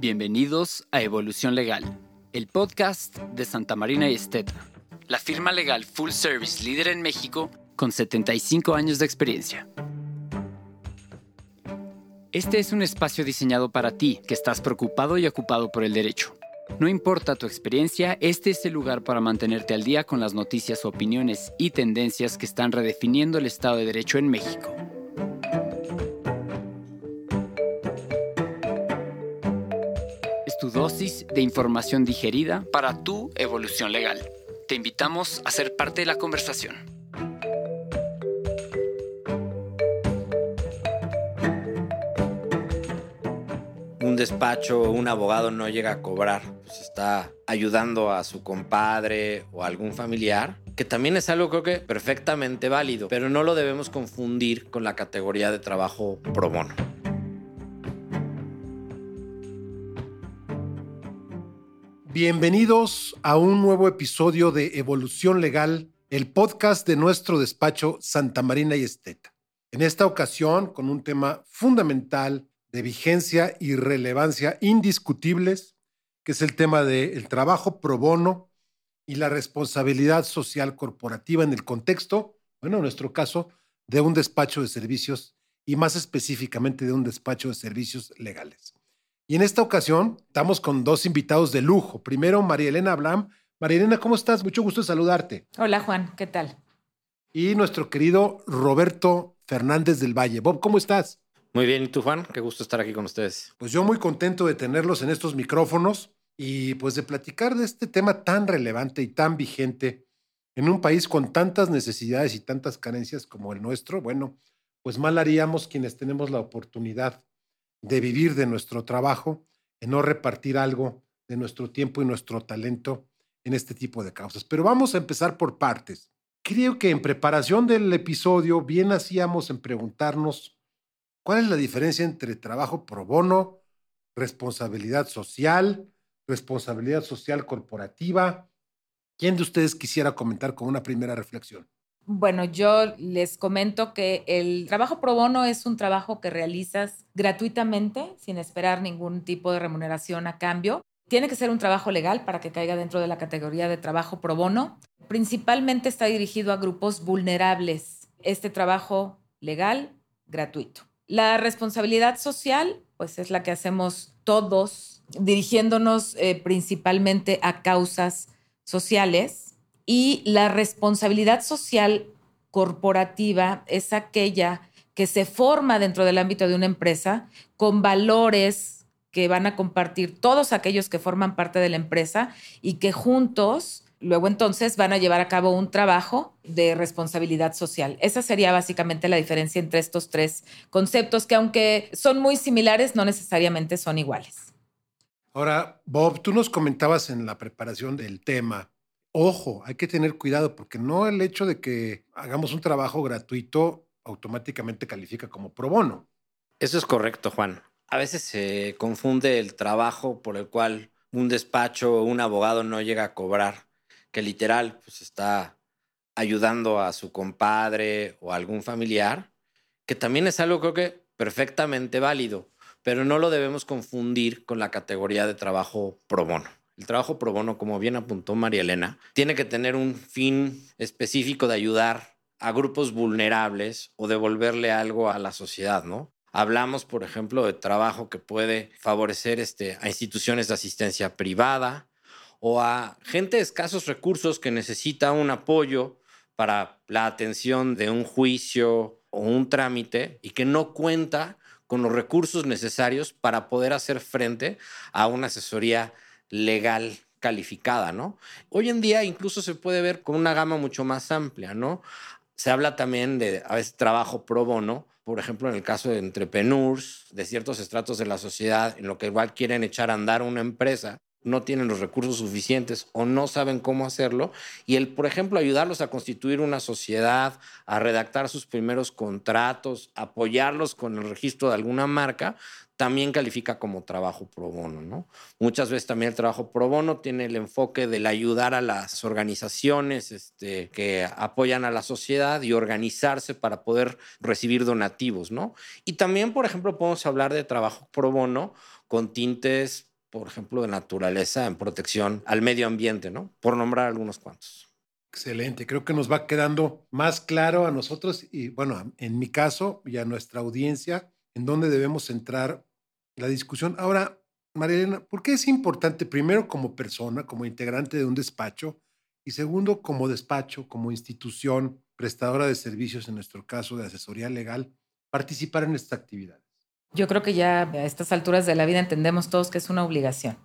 Bienvenidos a Evolución Legal, el podcast de Santa Marina y Esteta, la firma legal full service líder en México con 75 años de experiencia. Este es un espacio diseñado para ti que estás preocupado y ocupado por el derecho. No importa tu experiencia, este es el lugar para mantenerte al día con las noticias, opiniones y tendencias que están redefiniendo el Estado de Derecho en México. De información digerida para tu evolución legal. Te invitamos a ser parte de la conversación. un despacho un abogado no llega a cobrar, pues está ayudando a su compadre o a algún familiar, que también es algo creo que perfectamente válido, pero no lo debemos confundir con la categoría de trabajo pro bono. Bienvenidos a un nuevo episodio de Evolución Legal, el podcast de nuestro despacho Santa Marina y Esteta. En esta ocasión, con un tema fundamental de vigencia y relevancia indiscutibles, que es el tema del trabajo pro bono y la responsabilidad social corporativa en el contexto, bueno, en nuestro caso, de un despacho de servicios y más específicamente de un despacho de servicios legales. Y en esta ocasión estamos con dos invitados de lujo. Primero, María Elena Blam. María Elena, ¿cómo estás? Mucho gusto saludarte. Hola, Juan, ¿qué tal? Y nuestro querido Roberto Fernández del Valle. Bob, ¿cómo estás? Muy bien, ¿y tú, Juan? Qué gusto estar aquí con ustedes. Pues yo muy contento de tenerlos en estos micrófonos y pues de platicar de este tema tan relevante y tan vigente en un país con tantas necesidades y tantas carencias como el nuestro. Bueno, pues mal haríamos quienes tenemos la oportunidad de vivir de nuestro trabajo, en no repartir algo de nuestro tiempo y nuestro talento en este tipo de causas. Pero vamos a empezar por partes. Creo que en preparación del episodio bien hacíamos en preguntarnos ¿Cuál es la diferencia entre trabajo pro bono, responsabilidad social, responsabilidad social corporativa? ¿Quién de ustedes quisiera comentar con una primera reflexión? Bueno, yo les comento que el trabajo pro bono es un trabajo que realizas gratuitamente, sin esperar ningún tipo de remuneración a cambio. Tiene que ser un trabajo legal para que caiga dentro de la categoría de trabajo pro bono. Principalmente está dirigido a grupos vulnerables. Este trabajo legal, gratuito. La responsabilidad social, pues es la que hacemos todos, dirigiéndonos eh, principalmente a causas sociales. Y la responsabilidad social corporativa es aquella que se forma dentro del ámbito de una empresa con valores que van a compartir todos aquellos que forman parte de la empresa y que juntos Luego entonces van a llevar a cabo un trabajo de responsabilidad social. Esa sería básicamente la diferencia entre estos tres conceptos que aunque son muy similares, no necesariamente son iguales. Ahora, Bob, tú nos comentabas en la preparación del tema, ojo, hay que tener cuidado porque no el hecho de que hagamos un trabajo gratuito automáticamente califica como pro bono. Eso es correcto, Juan. A veces se confunde el trabajo por el cual un despacho o un abogado no llega a cobrar que literal pues está ayudando a su compadre o a algún familiar, que también es algo creo que perfectamente válido, pero no lo debemos confundir con la categoría de trabajo pro bono. El trabajo pro bono, como bien apuntó María Elena, tiene que tener un fin específico de ayudar a grupos vulnerables o devolverle algo a la sociedad, ¿no? Hablamos, por ejemplo, de trabajo que puede favorecer este, a instituciones de asistencia privada, o a gente de escasos recursos que necesita un apoyo para la atención de un juicio o un trámite y que no cuenta con los recursos necesarios para poder hacer frente a una asesoría legal calificada, ¿no? Hoy en día incluso se puede ver con una gama mucho más amplia, ¿no? Se habla también de a veces trabajo pro bono, por ejemplo, en el caso de entrepreneurs, de ciertos estratos de la sociedad, en lo que igual quieren echar a andar una empresa no tienen los recursos suficientes o no saben cómo hacerlo. Y el, por ejemplo, ayudarlos a constituir una sociedad, a redactar sus primeros contratos, apoyarlos con el registro de alguna marca, también califica como trabajo pro bono, ¿no? Muchas veces también el trabajo pro bono tiene el enfoque del ayudar a las organizaciones este, que apoyan a la sociedad y organizarse para poder recibir donativos, ¿no? Y también, por ejemplo, podemos hablar de trabajo pro bono con tintes por ejemplo, de naturaleza en protección al medio ambiente, ¿no? Por nombrar algunos cuantos. Excelente, creo que nos va quedando más claro a nosotros y bueno, en mi caso y a nuestra audiencia en dónde debemos centrar la discusión. Ahora, María Elena, ¿por qué es importante primero como persona, como integrante de un despacho y segundo como despacho, como institución prestadora de servicios, en nuestro caso de asesoría legal, participar en esta actividad? Yo creo que ya a estas alturas de la vida entendemos todos que es una obligación.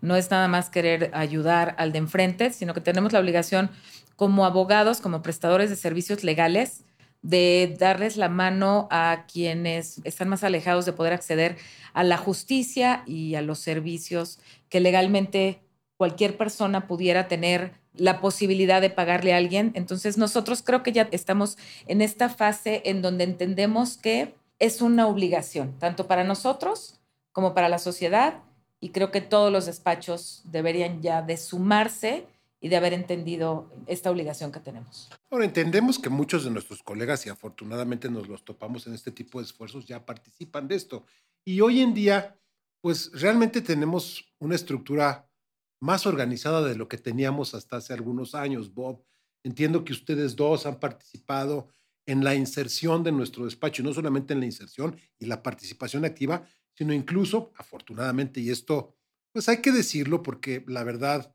No es nada más querer ayudar al de enfrente, sino que tenemos la obligación como abogados, como prestadores de servicios legales, de darles la mano a quienes están más alejados de poder acceder a la justicia y a los servicios que legalmente cualquier persona pudiera tener la posibilidad de pagarle a alguien. Entonces nosotros creo que ya estamos en esta fase en donde entendemos que es una obligación, tanto para nosotros como para la sociedad, y creo que todos los despachos deberían ya de sumarse y de haber entendido esta obligación que tenemos. Ahora, entendemos que muchos de nuestros colegas, y afortunadamente nos los topamos en este tipo de esfuerzos, ya participan de esto. Y hoy en día, pues realmente tenemos una estructura más organizada de lo que teníamos hasta hace algunos años, Bob. Entiendo que ustedes dos han participado en la inserción de nuestro despacho, y no solamente en la inserción y la participación activa, sino incluso, afortunadamente, y esto, pues hay que decirlo porque la verdad,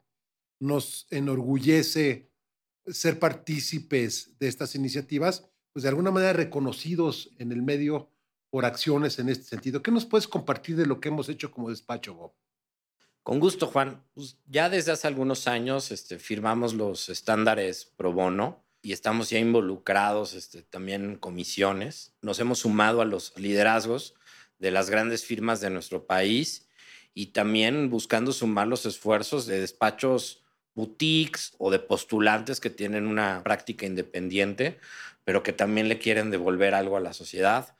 nos enorgullece ser partícipes de estas iniciativas, pues de alguna manera reconocidos en el medio por acciones en este sentido. ¿Qué nos puedes compartir de lo que hemos hecho como despacho, Bob? Con gusto, Juan. Pues ya desde hace algunos años este, firmamos los estándares pro bono y estamos ya involucrados este, también en comisiones. Nos hemos sumado a los liderazgos de las grandes firmas de nuestro país y también buscando sumar los esfuerzos de despachos boutiques o de postulantes que tienen una práctica independiente, pero que también le quieren devolver algo a la sociedad.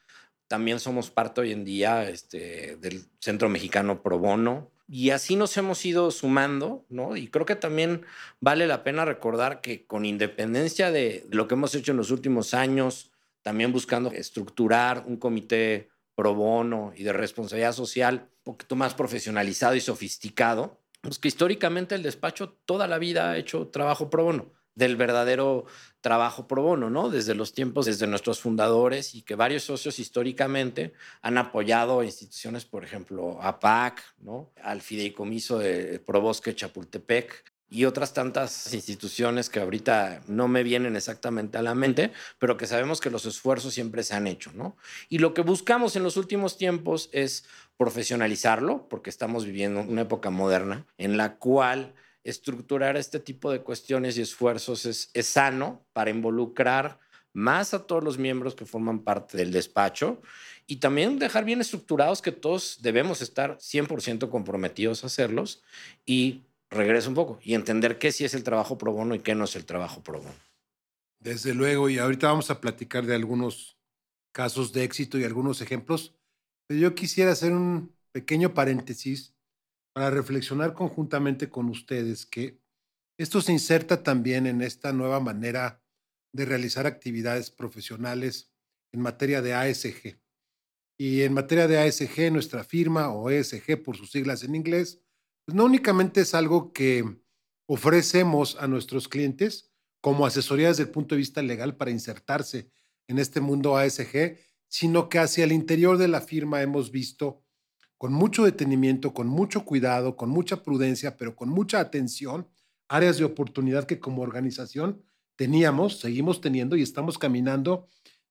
También somos parte hoy en día este, del Centro Mexicano Pro Bono. Y así nos hemos ido sumando, ¿no? Y creo que también vale la pena recordar que con independencia de lo que hemos hecho en los últimos años, también buscando estructurar un comité pro bono y de responsabilidad social un poquito más profesionalizado y sofisticado, pues que históricamente el despacho toda la vida ha hecho trabajo pro bono, del verdadero trabajo pro bono, ¿no? Desde los tiempos, desde nuestros fundadores y que varios socios históricamente han apoyado instituciones, por ejemplo, APAC, ¿no? Al fideicomiso de Probosque Chapultepec, y otras tantas instituciones que ahorita no me vienen exactamente a la mente, pero que sabemos que los esfuerzos siempre se han hecho, ¿no? Y lo que buscamos en los últimos tiempos es profesionalizarlo, porque estamos viviendo una época moderna en la cual estructurar este tipo de cuestiones y esfuerzos es, es sano para involucrar más a todos los miembros que forman parte del despacho y también dejar bien estructurados que todos debemos estar 100% comprometidos a hacerlos y regreso un poco y entender qué sí es el trabajo pro bono y qué no es el trabajo pro bono. Desde luego, y ahorita vamos a platicar de algunos casos de éxito y algunos ejemplos, pero yo quisiera hacer un pequeño paréntesis para reflexionar conjuntamente con ustedes que esto se inserta también en esta nueva manera de realizar actividades profesionales en materia de ASG. Y en materia de ASG, nuestra firma o ESG por sus siglas en inglés, pues, no únicamente es algo que ofrecemos a nuestros clientes como asesoría desde el punto de vista legal para insertarse en este mundo ASG, sino que hacia el interior de la firma hemos visto con mucho detenimiento, con mucho cuidado, con mucha prudencia, pero con mucha atención, áreas de oportunidad que como organización teníamos, seguimos teniendo y estamos caminando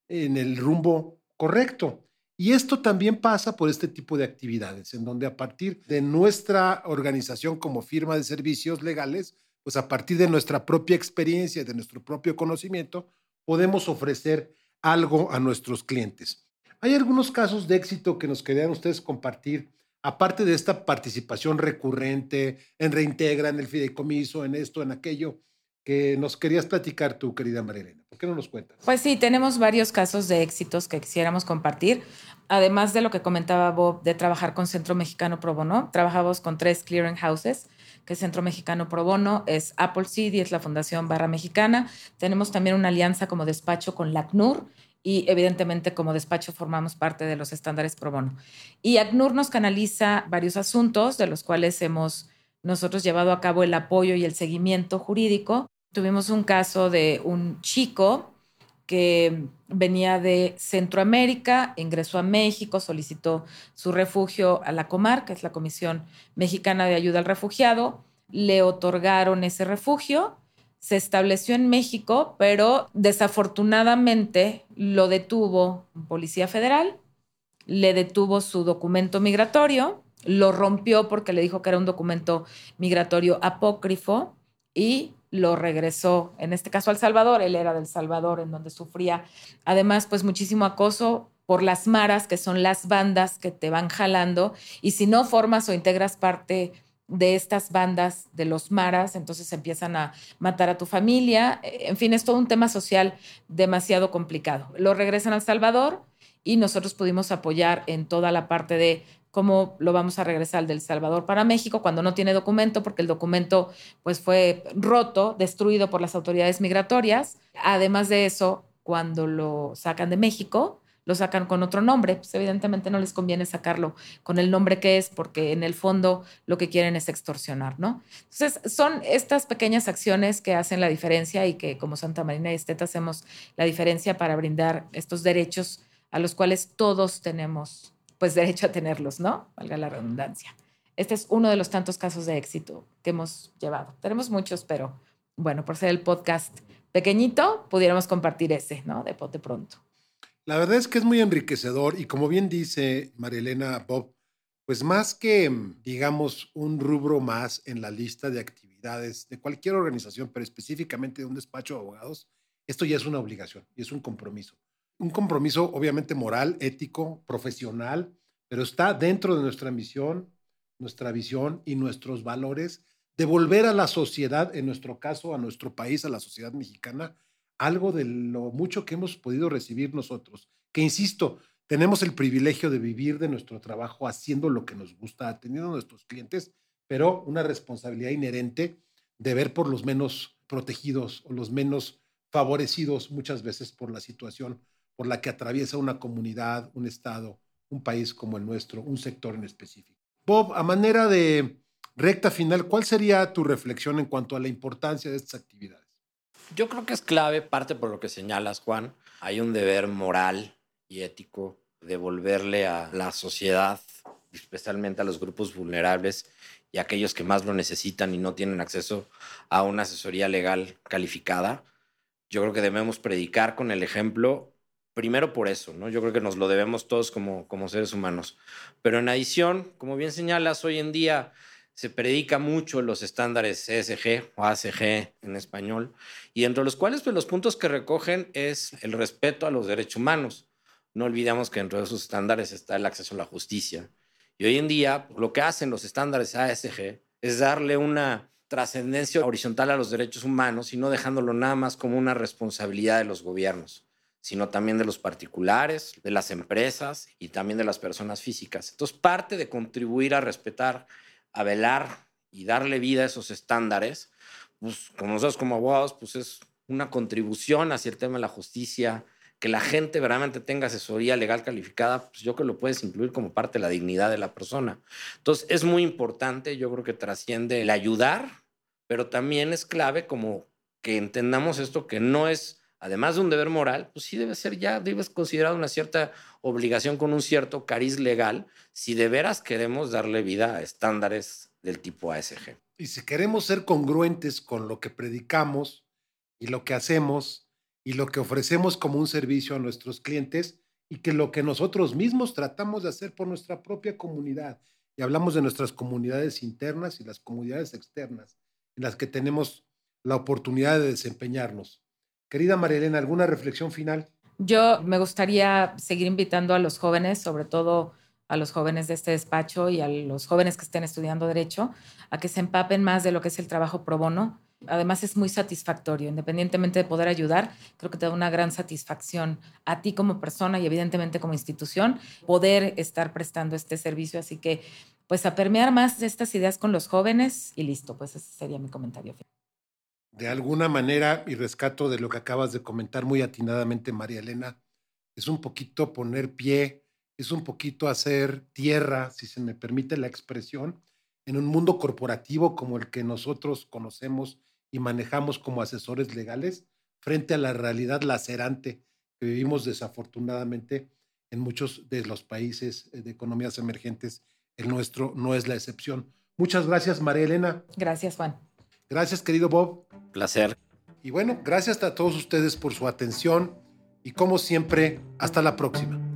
en el rumbo correcto. Y esto también pasa por este tipo de actividades, en donde a partir de nuestra organización como firma de servicios legales, pues a partir de nuestra propia experiencia, de nuestro propio conocimiento, podemos ofrecer algo a nuestros clientes. Hay algunos casos de éxito que nos querían ustedes compartir, aparte de esta participación recurrente en Reintegra, en el fideicomiso, en esto, en aquello, que nos querías platicar tú, querida Marilena. ¿Por qué no nos cuentas? Pues sí, tenemos varios casos de éxitos que quisiéramos compartir. Además de lo que comentaba Bob de trabajar con Centro Mexicano Pro Bono, trabajamos con tres clearing houses, que es Centro Mexicano Pro Bono, es Apple Seed y es la Fundación Barra Mexicana. Tenemos también una alianza como despacho con LACNUR y evidentemente como despacho formamos parte de los estándares pro bono. Y ACNUR nos canaliza varios asuntos de los cuales hemos nosotros llevado a cabo el apoyo y el seguimiento jurídico. Tuvimos un caso de un chico que venía de Centroamérica, ingresó a México, solicitó su refugio a la Comar, que es la Comisión Mexicana de Ayuda al Refugiado, le otorgaron ese refugio, se estableció en México, pero desafortunadamente lo detuvo Policía Federal, le detuvo su documento migratorio, lo rompió porque le dijo que era un documento migratorio apócrifo y lo regresó, en este caso al Salvador, él era del Salvador, en donde sufría además pues muchísimo acoso por las maras, que son las bandas que te van jalando, y si no formas o integras parte de estas bandas de los maras, entonces empiezan a matar a tu familia, en fin, es todo un tema social demasiado complicado. Lo regresan al Salvador y nosotros pudimos apoyar en toda la parte de cómo lo vamos a regresar del Salvador para México cuando no tiene documento, porque el documento pues fue roto, destruido por las autoridades migratorias. Además de eso, cuando lo sacan de México, lo sacan con otro nombre, pues evidentemente no les conviene sacarlo con el nombre que es, porque en el fondo lo que quieren es extorsionar, ¿no? Entonces, son estas pequeñas acciones que hacen la diferencia y que como Santa Marina y Esteta hacemos la diferencia para brindar estos derechos a los cuales todos tenemos pues derecho a tenerlos, ¿no? Valga la redundancia. Este es uno de los tantos casos de éxito que hemos llevado. Tenemos muchos, pero bueno, por ser el podcast pequeñito, pudiéramos compartir ese, ¿no? De pote pronto. La verdad es que es muy enriquecedor y como bien dice Marielena Bob, pues más que, digamos, un rubro más en la lista de actividades de cualquier organización, pero específicamente de un despacho de abogados, esto ya es una obligación y es un compromiso un compromiso obviamente moral, ético, profesional, pero está dentro de nuestra misión, nuestra visión y nuestros valores de volver a la sociedad, en nuestro caso, a nuestro país, a la sociedad mexicana, algo de lo mucho que hemos podido recibir nosotros. Que, insisto, tenemos el privilegio de vivir de nuestro trabajo haciendo lo que nos gusta, atendiendo a nuestros clientes, pero una responsabilidad inherente de ver por los menos protegidos o los menos favorecidos muchas veces por la situación por la que atraviesa una comunidad, un estado, un país como el nuestro, un sector en específico. Bob, a manera de recta final, ¿cuál sería tu reflexión en cuanto a la importancia de estas actividades? Yo creo que es clave, parte por lo que señalas, Juan. Hay un deber moral y ético de devolverle a la sociedad, especialmente a los grupos vulnerables y a aquellos que más lo necesitan y no tienen acceso a una asesoría legal calificada. Yo creo que debemos predicar con el ejemplo primero por eso, ¿no? Yo creo que nos lo debemos todos como, como seres humanos. Pero en adición, como bien señalas, hoy en día se predica mucho los estándares ESG o ASG en español, y entre los cuales pues, los puntos que recogen es el respeto a los derechos humanos. No olvidemos que dentro de esos estándares está el acceso a la justicia. Y hoy en día lo que hacen los estándares ASG es darle una trascendencia horizontal a los derechos humanos y no dejándolo nada más como una responsabilidad de los gobiernos sino también de los particulares, de las empresas y también de las personas físicas. Entonces, parte de contribuir a respetar, a velar y darle vida a esos estándares, pues como nosotros como abogados, pues es una contribución hacia el tema de la justicia, que la gente verdaderamente tenga asesoría legal calificada, pues yo creo que lo puedes incluir como parte de la dignidad de la persona. Entonces, es muy importante, yo creo que trasciende el ayudar, pero también es clave como que entendamos esto que no es además de un deber moral, pues sí debe ser ya, debes considerar una cierta obligación con un cierto cariz legal si de veras queremos darle vida a estándares del tipo ASG. Y si queremos ser congruentes con lo que predicamos y lo que hacemos y lo que ofrecemos como un servicio a nuestros clientes y que lo que nosotros mismos tratamos de hacer por nuestra propia comunidad. Y hablamos de nuestras comunidades internas y las comunidades externas en las que tenemos la oportunidad de desempeñarnos. Querida María ¿alguna reflexión final? Yo me gustaría seguir invitando a los jóvenes, sobre todo a los jóvenes de este despacho y a los jóvenes que estén estudiando derecho, a que se empapen más de lo que es el trabajo pro bono. Además es muy satisfactorio, independientemente de poder ayudar, creo que te da una gran satisfacción a ti como persona y evidentemente como institución poder estar prestando este servicio. Así que pues a permear más de estas ideas con los jóvenes y listo, pues ese sería mi comentario final de alguna manera, y rescato de lo que acabas de comentar muy atinadamente, María Elena, es un poquito poner pie, es un poquito hacer tierra, si se me permite la expresión, en un mundo corporativo como el que nosotros conocemos y manejamos como asesores legales, frente a la realidad lacerante que vivimos desafortunadamente en muchos de los países de economías emergentes. El nuestro no es la excepción. Muchas gracias, María Elena. Gracias, Juan. Gracias, querido Bob. Placer. Y bueno, gracias a todos ustedes por su atención y como siempre, hasta la próxima.